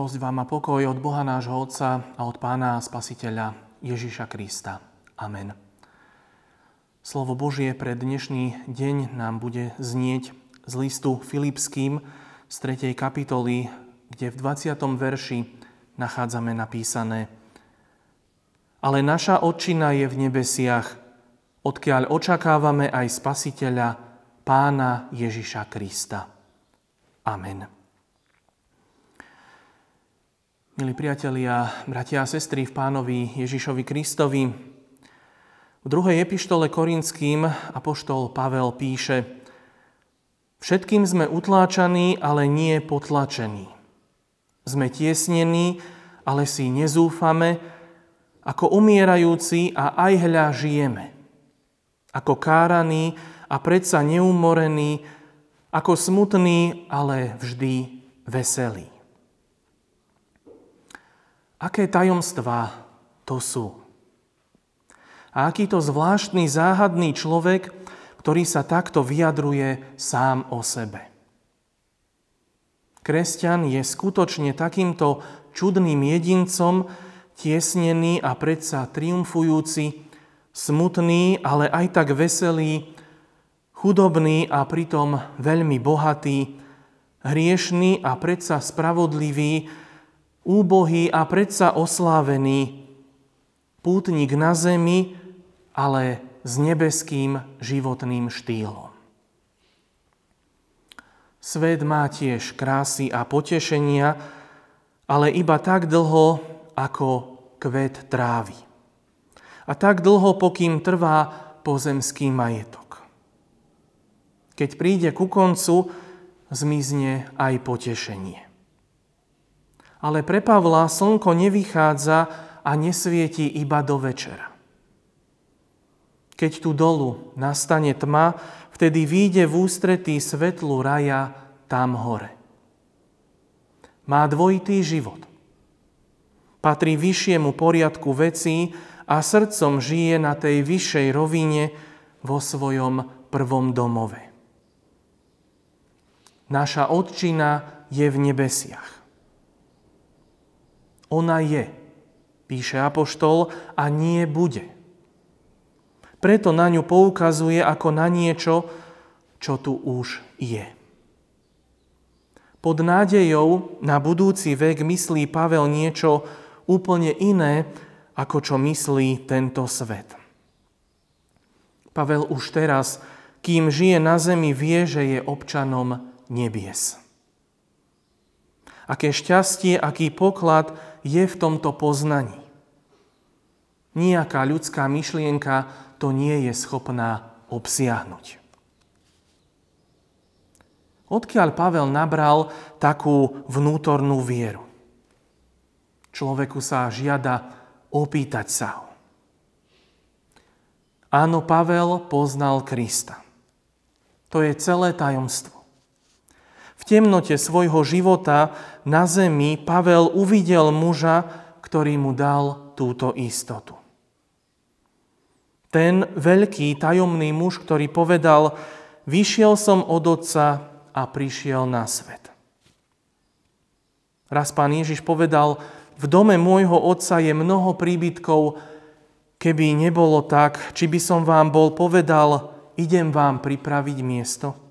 Milosť vám a pokoj od Boha nášho Otca a od Pána a Spasiteľa Ježiša Krista. Amen. Slovo Božie pre dnešný deň nám bude znieť z listu Filipským z 3. kapitoly, kde v 20. verši nachádzame napísané Ale naša odčina je v nebesiach, odkiaľ očakávame aj Spasiteľa, Pána Ježiša Krista. Amen. Milí priatelia, bratia a sestry v pánovi Ježišovi Kristovi, v druhej epištole Korinským apoštol Pavel píše Všetkým sme utláčaní, ale nie potlačení. Sme tiesnení, ale si nezúfame, ako umierajúci a aj hľa žijeme. Ako káraní a predsa neumorení, ako smutní, ale vždy veselí. Aké tajomstvá to sú? A aký to zvláštny, záhadný človek, ktorý sa takto vyjadruje sám o sebe. Kresťan je skutočne takýmto čudným jedincom, tiesnený a predsa triumfujúci, smutný, ale aj tak veselý, chudobný a pritom veľmi bohatý, hriešný a predsa spravodlivý, úbohý a predsa oslávený, pútnik na zemi, ale s nebeským životným štýlom. Svet má tiež krásy a potešenia, ale iba tak dlho, ako kvet trávy. A tak dlho, pokým trvá pozemský majetok. Keď príde ku koncu, zmizne aj potešenie. Ale pre Pavla slnko nevychádza a nesvieti iba do večera. Keď tu dolu nastane tma, vtedy výjde v ústretí svetlu raja tam hore. Má dvojitý život. Patrí vyššiemu poriadku vecí a srdcom žije na tej vyššej rovine vo svojom prvom domove. Naša odčina je v nebesiach. Ona je, píše Apoštol, a nie bude. Preto na ňu poukazuje ako na niečo, čo tu už je. Pod nádejou na budúci vek myslí Pavel niečo úplne iné, ako čo myslí tento svet. Pavel už teraz, kým žije na zemi, vie, že je občanom nebies. Aké šťastie, aký poklad je v tomto poznaní. Nijaká ľudská myšlienka to nie je schopná obsiahnuť. Odkiaľ Pavel nabral takú vnútornú vieru? Človeku sa žiada opýtať sa ho. Áno, Pavel poznal Krista. To je celé tajomstvo. V temnote svojho života na zemi Pavel uvidel muža, ktorý mu dal túto istotu. Ten veľký tajomný muž, ktorý povedal, vyšiel som od Otca a prišiel na svet. Raz pán Ježiš povedal, v dome môjho Otca je mnoho príbytkov, keby nebolo tak, či by som vám bol povedal, idem vám pripraviť miesto.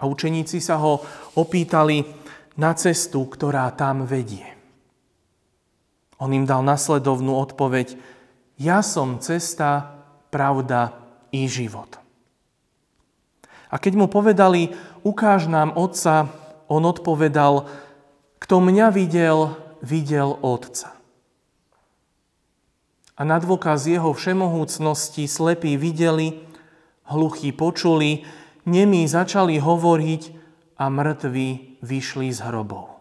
A učeníci sa ho opýtali na cestu, ktorá tam vedie. On im dal nasledovnú odpoveď. Ja som cesta, pravda i život. A keď mu povedali, ukáž nám Otca, on odpovedal, kto mňa videl, videl Otca. A na dôkaz jeho všemohúcnosti slepí videli, hluchí počuli, nemí začali hovoriť a mŕtvi vyšli z hrobov.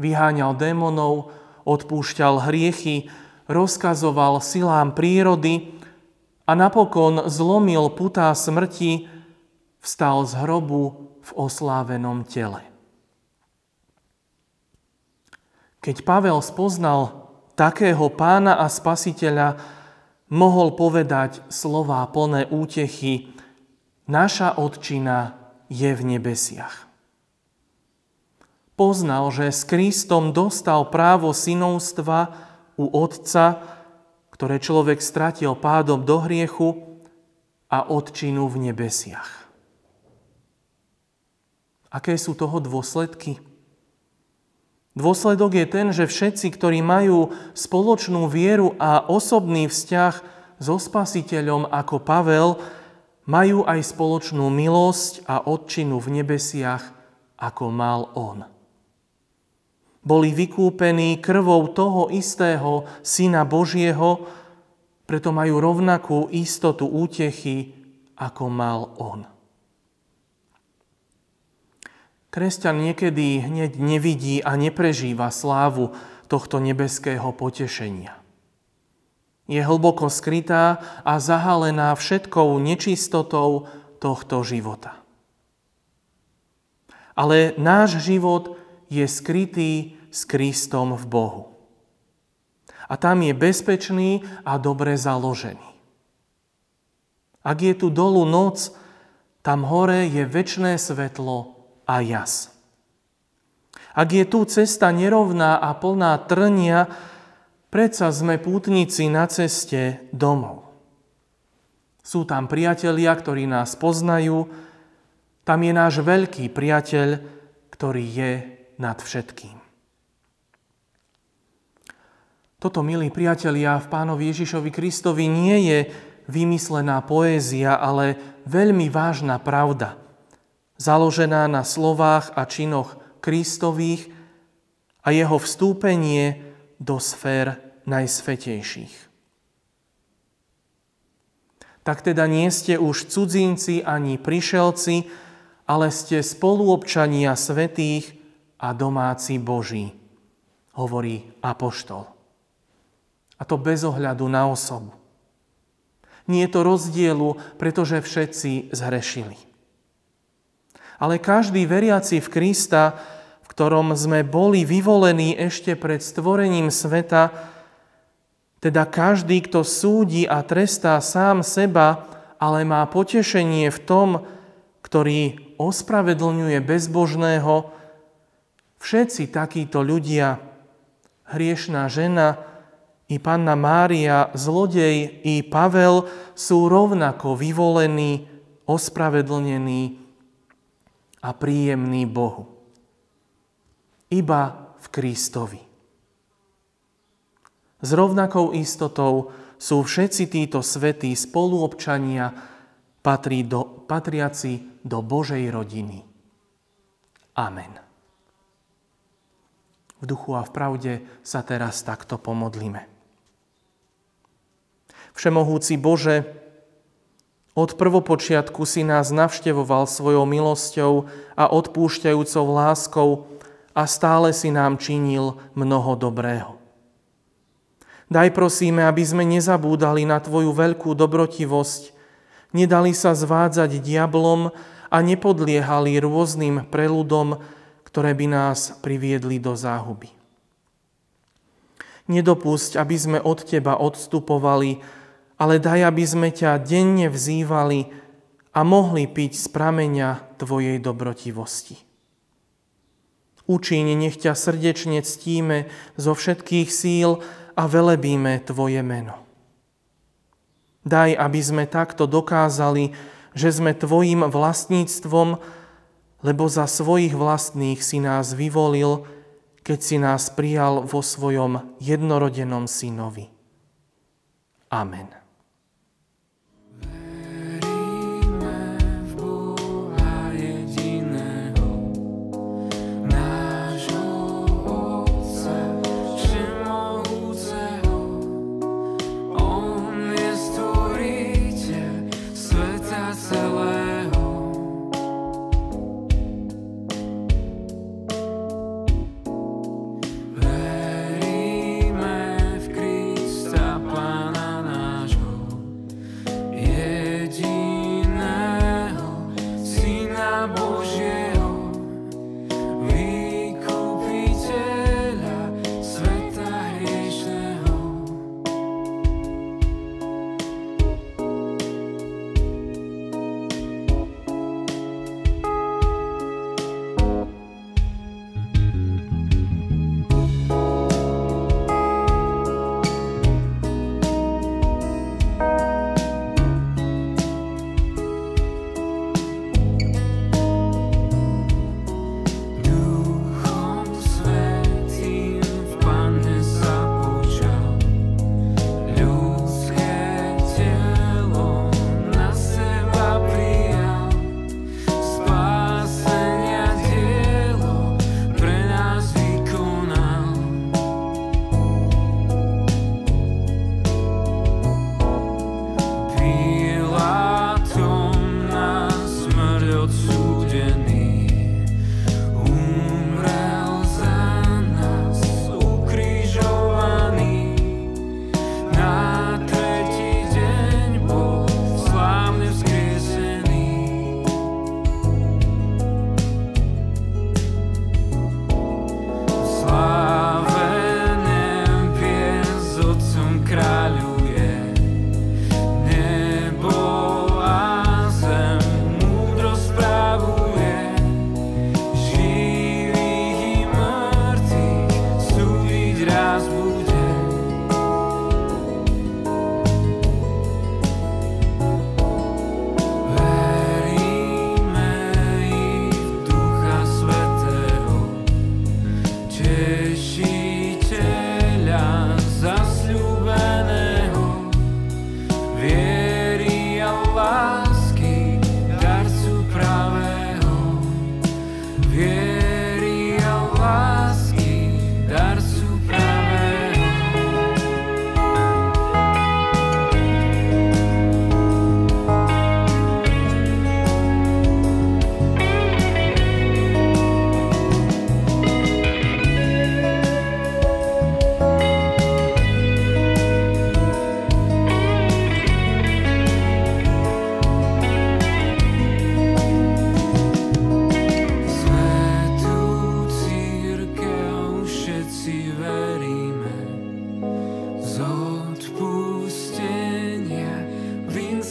Vyháňal démonov, odpúšťal hriechy, rozkazoval silám prírody a napokon zlomil putá smrti, vstal z hrobu v oslávenom tele. Keď Pavel spoznal takého pána a spasiteľa, mohol povedať slová plné útechy Naša odčina je v nebesiach. poznal, že s Kristom dostal právo synovstva u Otca, ktoré človek stratil pádom do hriechu a odčinu v nebesiach. Aké sú toho dôsledky? Dôsledok je ten, že všetci, ktorí majú spoločnú vieru a osobný vzťah so Spasiteľom ako Pavel, majú aj spoločnú milosť a odčinu v nebesiach, ako mal on boli vykúpení krvou toho istého Syna Božieho, preto majú rovnakú istotu útechy, ako mal on. Kresťan niekedy hneď nevidí a neprežíva slávu tohto nebeského potešenia. Je hlboko skrytá a zahalená všetkou nečistotou tohto života. Ale náš život je skrytý s Kristom v Bohu. A tam je bezpečný a dobre založený. Ak je tu dolu noc, tam hore je väčšné svetlo a jas. Ak je tu cesta nerovná a plná trnia, predsa sme pútnici na ceste domov. Sú tam priatelia, ktorí nás poznajú, tam je náš veľký priateľ, ktorý je nad všetkým. Toto, milí priatelia, v pánovi Ježišovi Kristovi nie je vymyslená poézia, ale veľmi vážna pravda, založená na slovách a činoch Kristových a jeho vstúpenie do sfér najsvetejších. Tak teda nie ste už cudzinci ani prišelci, ale ste spoluobčania svetých a domáci Boží, hovorí Apoštol. A to bez ohľadu na osobu. Nie je to rozdielu, pretože všetci zhrešili. Ale každý veriaci v Krista, v ktorom sme boli vyvolení ešte pred stvorením sveta, teda každý, kto súdi a trestá sám seba, ale má potešenie v tom, ktorý ospravedlňuje bezbožného, Všetci takíto ľudia, hriešná žena, i panna Mária, zlodej, i Pavel sú rovnako vyvolení, ospravedlnení a príjemní Bohu. Iba v Kristovi. S rovnakou istotou sú všetci títo svetí spoluobčania patrí do, patriaci do Božej rodiny. Amen v duchu a v pravde sa teraz takto pomodlíme. Všemohúci Bože, od prvopočiatku si nás navštevoval svojou milosťou a odpúšťajúcou láskou a stále si nám činil mnoho dobrého. Daj prosíme, aby sme nezabúdali na Tvoju veľkú dobrotivosť, nedali sa zvádzať diablom a nepodliehali rôznym preludom, ktoré by nás priviedli do záhuby. Nedopusť, aby sme od Teba odstupovali, ale daj, aby sme ťa denne vzývali a mohli piť z prameňa Tvojej dobrotivosti. Učiň, nech ťa srdečne ctíme zo všetkých síl a velebíme Tvoje meno. Daj, aby sme takto dokázali, že sme Tvojim vlastníctvom, lebo za svojich vlastných si nás vyvolil, keď si nás prijal vo svojom jednorodenom synovi. Amen.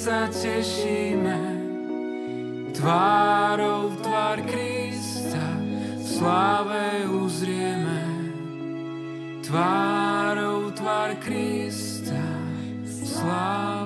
sa tešíme, tvárou v tvár Krista, v sláve uzrieme. Tvárou v tvár Krista, v sláve